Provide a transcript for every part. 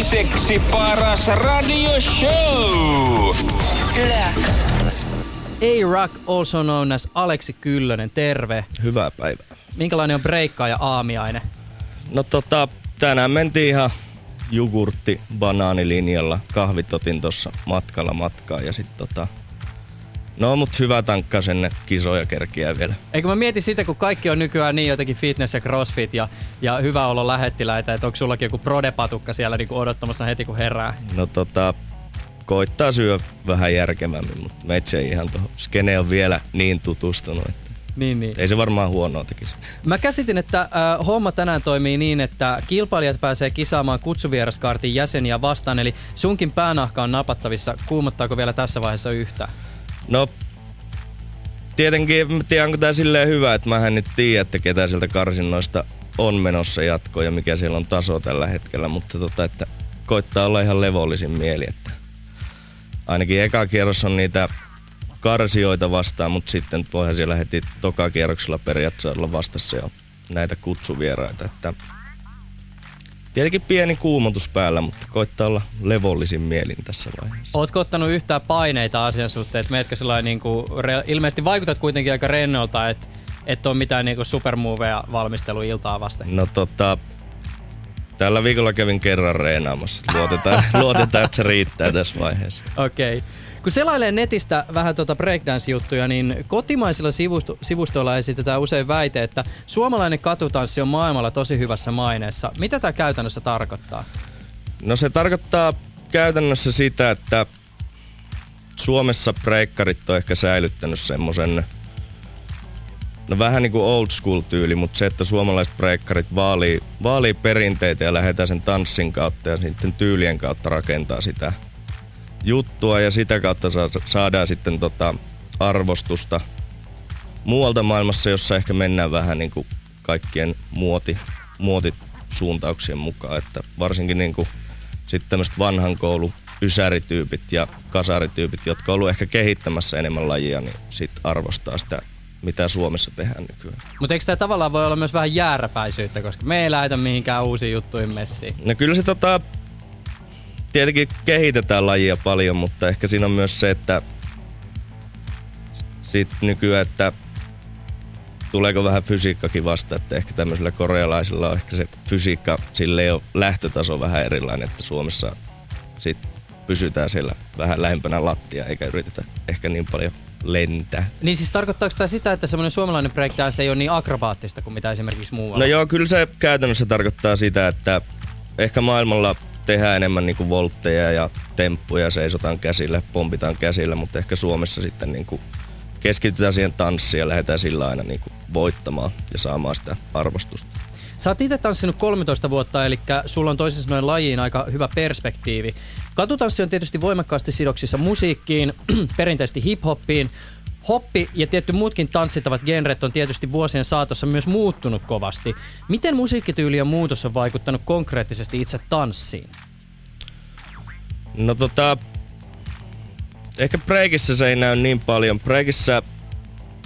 toiseksi paras radioshow. A-Rock, also known as Aleksi Kyllönen, terve. Hyvää päivää. Minkälainen on breikkaa ja aamiaine? No tota, tänään mentiin ihan jogurtti banaanilinjalla. Kahvit otin tossa matkalla matkaa ja sit tota... No mut hyvä tankka sinne kisoja kerkiä vielä. Eikö mä mietin sitä, kun kaikki on nykyään niin jotenkin fitness ja crossfit ja, ja hyvä olo lähettiläitä, että onko sullakin joku prodepatukka siellä niinku odottamassa heti kun herää? No tota, koittaa syö vähän järkevämmin, mutta meitsi ei ihan tuohon skene on vielä niin tutustunut, että Niin, niin. ei se varmaan huonoa tekisi. Mä käsitin, että äh, homma tänään toimii niin, että kilpailijat pääsee kisaamaan kutsuvieraskartin jäseniä vastaan, eli sunkin päänahka on napattavissa. Kuumottaako vielä tässä vaiheessa yhtään? No, tietenkin, mä tiedän, onko tää silleen hyvä, että mä en nyt tiedä, että ketä sieltä karsinnoista on menossa jatkoon ja mikä siellä on taso tällä hetkellä, mutta tota, että koittaa olla ihan levollisin mieli, että ainakin eka kierros on niitä karsioita vastaan, mutta sitten voihan siellä heti toka kierroksella periaatteessa olla vastassa jo näitä kutsuvieraita, että Tietenkin pieni kuumotus päällä, mutta koittaa olla levollisin mielin tässä vaiheessa. Ootko ottanut yhtään paineita asian suhteen, että meetkö sellainen niin kuin, re- ilmeisesti vaikutat kuitenkin aika rennolta, että et ole mitään niin supermoveja valmisteluiltaa vasten. No tota, tällä viikolla kävin kerran reenaamassa. Luotetaan, luotetaan että se riittää tässä vaiheessa. Okei. Okay. Kun selailee netistä vähän tuota breakdance-juttuja, niin kotimaisilla sivusto- sivustoilla esitetään usein väite, että suomalainen katutanssi on maailmalla tosi hyvässä maineessa. Mitä tämä käytännössä tarkoittaa? No se tarkoittaa käytännössä sitä, että Suomessa breikkarit on ehkä säilyttänyt semmoisen No vähän niin kuin old school tyyli, mutta se, että suomalaiset breikkarit vaalii, vaalii perinteitä ja lähdetään sen tanssin kautta ja sitten tyylien kautta rakentaa sitä juttua ja sitä kautta saadaan sitten tota arvostusta muualta maailmassa, jossa ehkä mennään vähän niin kuin kaikkien muoti, muotisuuntauksien mukaan. Että varsinkin niin kuin sitten tämmöiset vanhan koulu ysärityypit ja kasarityypit, jotka on ollut ehkä kehittämässä enemmän lajia, niin sitten arvostaa sitä mitä Suomessa tehdään nykyään. Mutta eikö tämä tavallaan voi olla myös vähän jääräpäisyyttä, koska me ei lähetä mihinkään uusiin juttuihin messiin? No kyllä se tota, tietenkin kehitetään lajia paljon, mutta ehkä siinä on myös se, että sit nykyään, että tuleeko vähän fysiikkakin vasta, että ehkä tämmöisillä korealaisilla on ehkä se fysiikka sille jo lähtötaso vähän erilainen, että Suomessa sit pysytään siellä vähän lähempänä lattia eikä yritetä ehkä niin paljon lentää. Niin siis tarkoittaako tämä sitä, että semmoinen suomalainen breakdance ei ole niin akrobaattista kuin mitä esimerkiksi muualla? No joo, kyllä se käytännössä tarkoittaa sitä, että ehkä maailmalla tehdään enemmän niinku voltteja ja temppuja, seisotaan käsillä, pompitaan käsillä, mutta ehkä Suomessa sitten niinku keskitytään siihen tanssiin ja lähdetään sillä aina niinku voittamaan ja saamaan sitä arvostusta. Sä oot itse tanssinut 13 vuotta, eli sulla on toisin sanoen lajiin aika hyvä perspektiivi. Katutanssi on tietysti voimakkaasti sidoksissa musiikkiin, perinteisesti hip-hoppiin. Hoppi ja tietty muutkin tanssittavat genret on tietysti vuosien saatossa myös muuttunut kovasti. Miten musiikkityylien muutos on vaikuttanut konkreettisesti itse tanssiin? No tota, ehkä breakissä se ei näy niin paljon. Breakissä,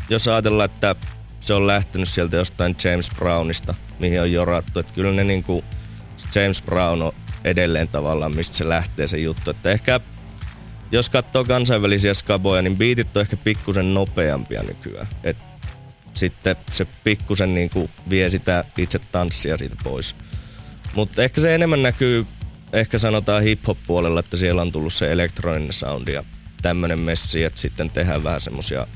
jos ajatellaan, että se on lähtenyt sieltä jostain James Brownista, mihin on jorattu. Että kyllä ne niinku, James Brown on edelleen tavallaan, mistä se lähtee se juttu. Että ehkä jos katsoo kansainvälisiä skaboja, niin biitit on ehkä pikkusen nopeampia nykyään. Et sitten se pikkusen niinku vie sitä itse tanssia siitä pois. Mutta ehkä se enemmän näkyy, ehkä sanotaan hip-hop-puolella, että siellä on tullut se elektroninen soundi ja tämmönen messi, että sitten tehdään vähän semmosia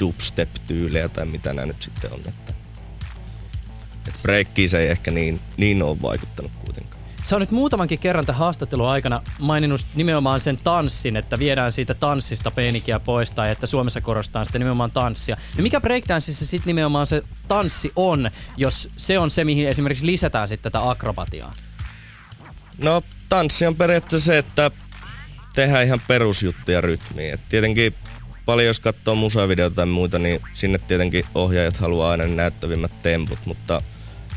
dubstep-tyylejä tai mitä nämä nyt sitten on. Että, että breikkiin se ei ehkä niin, niin ole vaikuttanut kuitenkaan. Sä on nyt muutamankin kerran tämän haastattelun aikana maininnut nimenomaan sen tanssin, että viedään siitä tanssista peenikiä pois tai että Suomessa korostaa sitten nimenomaan tanssia. Ja mikä breakdanceissa sitten nimenomaan se tanssi on, jos se on se, mihin esimerkiksi lisätään sitten tätä akrobatiaa? No tanssi on periaatteessa se, että tehdään ihan perusjuttuja rytmiin. Et tietenkin paljon jos katsoo musavideoita tai muita, niin sinne tietenkin ohjaajat haluaa aina ne näyttävimmät temput, mutta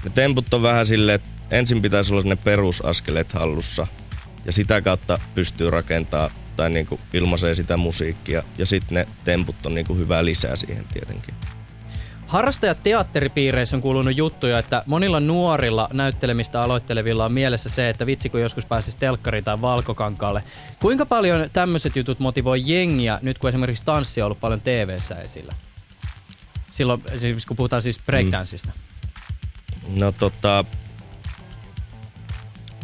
ne temput on vähän silleen, että ensin pitäisi olla ne perusaskeleet hallussa ja sitä kautta pystyy rakentaa tai niinku ilmaisee sitä musiikkia ja sitten ne temput on niinku hyvä lisää siihen tietenkin. Harrastajat teatteripiireissä on kuulunut juttuja, että monilla nuorilla näyttelemistä aloittelevilla on mielessä se, että vitsi kun joskus pääsisi telkkariin tai valkokankaalle. Kuinka paljon tämmöiset jutut motivoi jengiä nyt kun esimerkiksi tanssi on ollut paljon tv esillä? Silloin esimerkiksi kun puhutaan siis breakdanceista. Mm. No tota,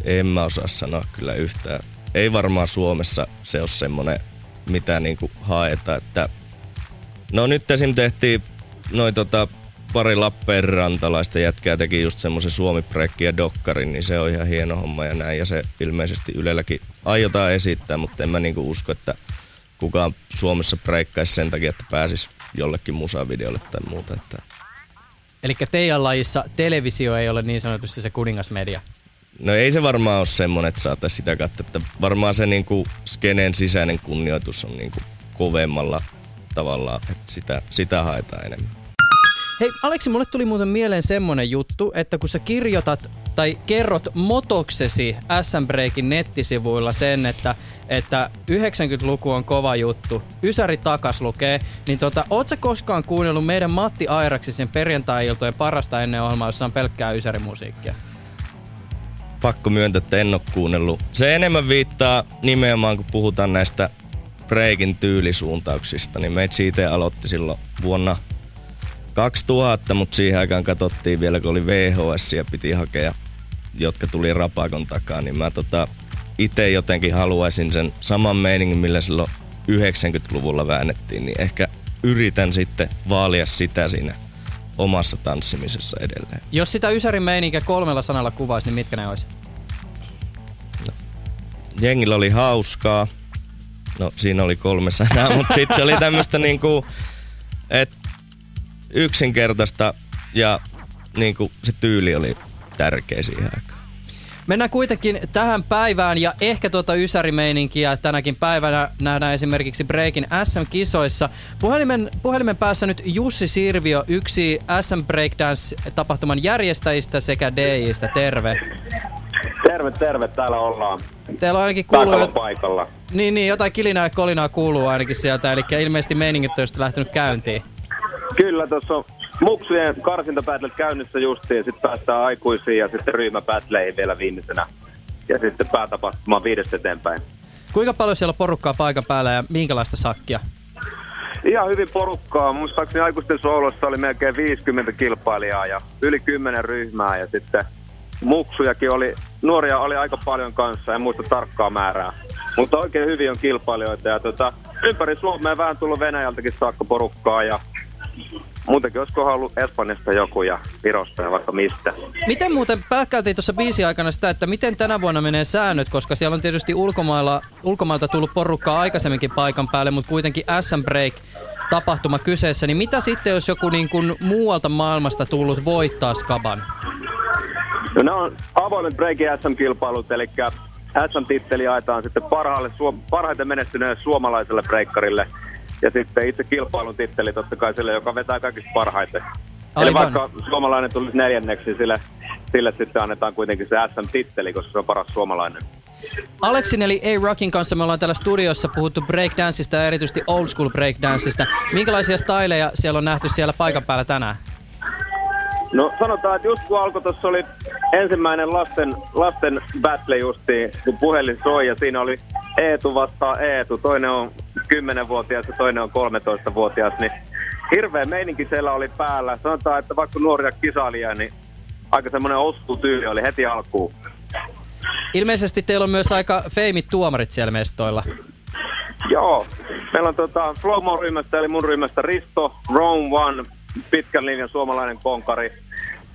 en mä osaa sanoa kyllä yhtään. Ei varmaan Suomessa se ole semmonen, mitä niinku haetaan, että No nyt esim. tehtiin noin tota, pari Lappeenrantalaista jätkää teki just semmoisen suomi ja dokkarin, niin se on ihan hieno homma ja näin. Ja se ilmeisesti Ylelläkin aiotaan esittää, mutta en mä niinku usko, että kukaan Suomessa breikkaisi sen takia, että pääsis jollekin musavideolle tai muuta. Että... Eli teidän lajissa televisio ei ole niin sanotusti se kuningasmedia? No ei se varmaan ole semmoinen, että saataisiin sitä katsoa. Että varmaan se niinku skeneen sisäinen kunnioitus on niinku kovemmalla tavallaan, että sitä, sitä haetaan enemmän. Hei Aleksi, mulle tuli muuten mieleen semmonen juttu, että kun sä kirjoitat tai kerrot motoksesi SM Breakin nettisivuilla sen, että, että 90-luku on kova juttu, Ysäri takas lukee, niin tota, oot sä koskaan kuunnellut meidän Matti Airaksisen perjantai-iltojen parasta ennen ohjelmaa, jossa on pelkkää Ysäri-musiikkia? Pakko myöntää, että en ole kuunnellut. Se enemmän viittaa nimenomaan, kun puhutaan näistä breakin tyylisuuntauksista, niin meitä siitä aloitti silloin vuonna 2000, mutta siihen aikaan katsottiin vielä, kun oli VHS ja piti hakea, jotka tuli rapakon takaa, niin mä tota, itse jotenkin haluaisin sen saman meiningin, millä silloin 90-luvulla väännettiin, niin ehkä yritän sitten vaalia sitä siinä omassa tanssimisessa edelleen. Jos sitä Ysärin meininkiä kolmella sanalla kuvaisi, niin mitkä ne olisi? No. Jengillä oli hauskaa, No siinä oli kolme sanaa, mutta sitten se oli tämmöistä niinku, että yksinkertaista ja niinku se tyyli oli tärkeä siihen aikaan. Mennään kuitenkin tähän päivään ja ehkä tuota ysärimeininkiä tänäkin päivänä nähdään esimerkiksi Breakin SM-kisoissa. Puhelimen, puhelimen päässä nyt Jussi Sirvio, yksi SM Breakdance-tapahtuman järjestäjistä sekä DJistä. Terve. Terve, terve. Täällä ollaan. Teillä on ainakin kuuluu... paikalla. Niin, niin, jotain kilinää ja kolinaa kuuluu ainakin sieltä, eli ilmeisesti meiningit on lähtenyt käyntiin. Kyllä, tuossa on muksujen karsintapätlet käynnissä justiin, sitten päästään aikuisiin ja sitten ryhmäpätleihin vielä viimeisenä. Ja sitten päätapahtuma viidestä eteenpäin. Kuinka paljon siellä on porukkaa paikan päällä ja minkälaista sakkia? Ihan hyvin porukkaa. Muistaakseni aikuisten soolossa oli melkein 50 kilpailijaa ja yli 10 ryhmää ja sitten muksujakin oli, nuoria oli aika paljon kanssa, en muista tarkkaa määrää. Mutta oikein hyvin on kilpailijoita ja tota, ympäri Suomea vähän tullut Venäjältäkin saakka porukkaa ja muutenkin olisiko ollut Espanjasta joku ja Virosta ja vaikka mistä. Miten muuten pääkkäytiin tuossa biisi aikana sitä, että miten tänä vuonna menee säännöt, koska siellä on tietysti ulkomailla, ulkomailta tullut porukkaa aikaisemminkin paikan päälle, mutta kuitenkin SM Break tapahtuma kyseessä, niin mitä sitten, jos joku niin kuin muualta maailmasta tullut voittaa Skaban? No nämä on avoimet breakin SM-kilpailut, eli SM-titteli jaetaan sitten parhaalle, parhaiten menestyneelle suomalaiselle breikkarille. Ja sitten itse kilpailun titteli totta kai sille, joka vetää kaikista parhaiten. Aivan. Eli vaikka suomalainen tulisi neljänneksi, sille, sille sitten annetaan kuitenkin se SM-titteli, koska se on paras suomalainen. Aleksin eli A-Rockin kanssa me ollaan täällä studiossa puhuttu breakdanceista ja erityisesti old school breakdanceista. Minkälaisia styleja siellä on nähty siellä paikan päällä tänään? No sanotaan, että just kun alkoi, tuossa oli ensimmäinen lasten, lasten battle justiin, kun puhelin soi ja siinä oli Eetu vastaan Eetu. Toinen on 10-vuotias ja toinen on 13-vuotias, niin hirveä meininki siellä oli päällä. Sanotaan, että vaikka nuoria kisailijia, niin aika semmoinen tyyli oli heti alkuun. Ilmeisesti teillä on myös aika feimit tuomarit siellä mestoilla. Joo. Meillä on tota Flowmo-ryhmästä, eli mun ryhmästä Risto, Rome One, pitkän linjan suomalainen konkari.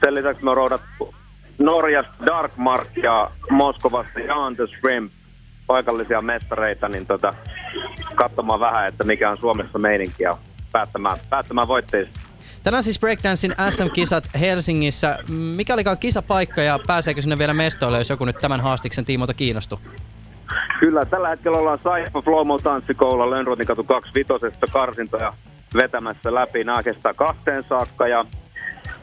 Sen lisäksi me on roudattu Norjasta Darkmark ja Moskovasta Jan the Shrimp, paikallisia mestareita, niin tota, katsomaan vähän, että mikä on Suomessa meininki ja päättämään, päättämään voitteista. Tänään siis Breakdancein SM-kisat Helsingissä. Mikä olikaan kisapaikka ja pääseekö sinne vielä mestoille, jos joku nyt tämän haastiksen tiimoilta kiinnostuu? Kyllä, tällä hetkellä ollaan Saifa Flowmo tanssikoululla Lönnrotin katu 25 karsintoja vetämässä läpi. Nämä kestää kahteen saakka ja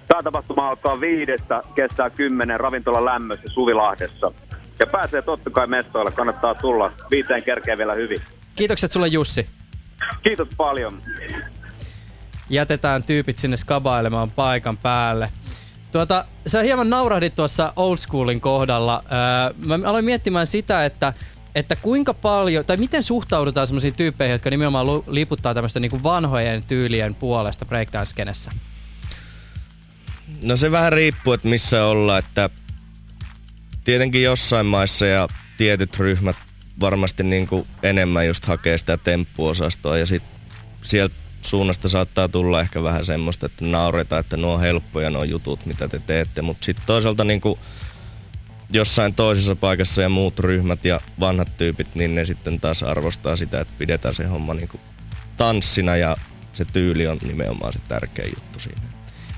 tämä tapahtuma alkaa viidestä, kestää kymmenen ravintola lämmössä Suvilahdessa. Ja pääsee totta kai mestoille, kannattaa tulla. Viiteen kerkee vielä hyvin. Kiitokset sulle Jussi. Kiitos paljon. jätetään tyypit sinne skabailemaan paikan päälle. Tuota, sä hieman naurahdit tuossa old schoolin kohdalla. Öö, mä aloin miettimään sitä, että että kuinka paljon, tai miten suhtaudutaan semmoisiin tyyppeihin, jotka nimenomaan liputtaa tämmöistä niin vanhojen tyylien puolesta breakdance-skenessä? No se vähän riippuu, että missä ollaan, että tietenkin jossain maissa ja tietyt ryhmät varmasti niin kuin enemmän just hakee sitä temppuosastoa ja sit sieltä suunnasta saattaa tulla ehkä vähän semmoista, että nauretaan, että nuo on helppoja nuo jutut, mitä te teette, mutta sitten toisaalta niin kuin jossain toisessa paikassa ja muut ryhmät ja vanhat tyypit, niin ne sitten taas arvostaa sitä, että pidetään se homma niin kuin tanssina ja se tyyli on nimenomaan se tärkeä juttu siinä.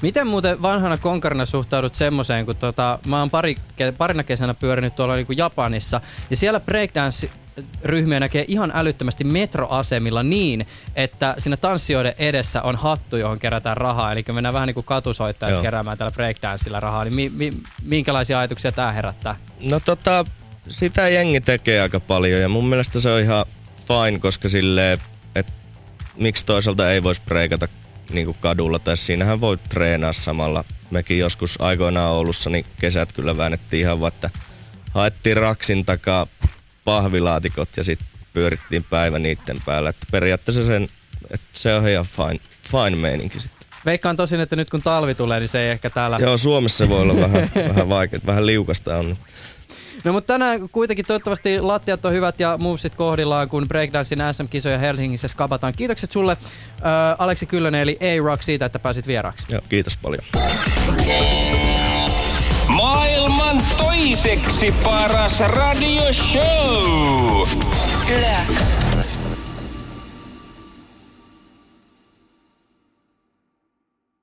Miten muuten vanhana konkarina suhtaudut semmoiseen, kun tota, mä oon pari, parina kesänä pyörinyt tuolla niin kuin Japanissa, ja siellä breakdance ryhmiä näkee ihan älyttömästi metroasemilla niin, että siinä tanssijoiden edessä on hattu, johon kerätään rahaa. Eli mennään vähän niin kuin katusoittajat Joo. keräämään tällä breakdanceilla rahaa. Niin mi- mi- minkälaisia ajatuksia tämä herättää? No tota, sitä jengi tekee aika paljon ja mun mielestä se on ihan fine, koska silleen, että miksi toisaalta ei voisi breikata niin kuin kadulla, tai siinähän voi treenaa samalla. Mekin joskus aikoinaan Oulussa, niin kesät kyllä väännettiin ihan vaan, että haettiin raksin takaa pahvilaatikot ja sitten pyörittiin päivä niiden päällä. Että periaatteessa sen, että se on ihan fine, fine meininki sitten. Veikkaan tosin, että nyt kun talvi tulee, niin se ei ehkä täällä... Joo, Suomessa voi olla vähän, vähän vaikea, vähän liukasta on. No mutta tänään kuitenkin toivottavasti lattiat on hyvät ja movesit kohdillaan, kun breakdancein SM-kisoja Helsingissä skabataan. Kiitokset sulle äh, Aleksi Kyllönen eli A-Rock siitä, että pääsit vieraaksi. Joo, kiitos paljon. Maailman toiseksi paras radioshow. Yleäks